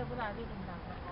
也不咋地，挺大。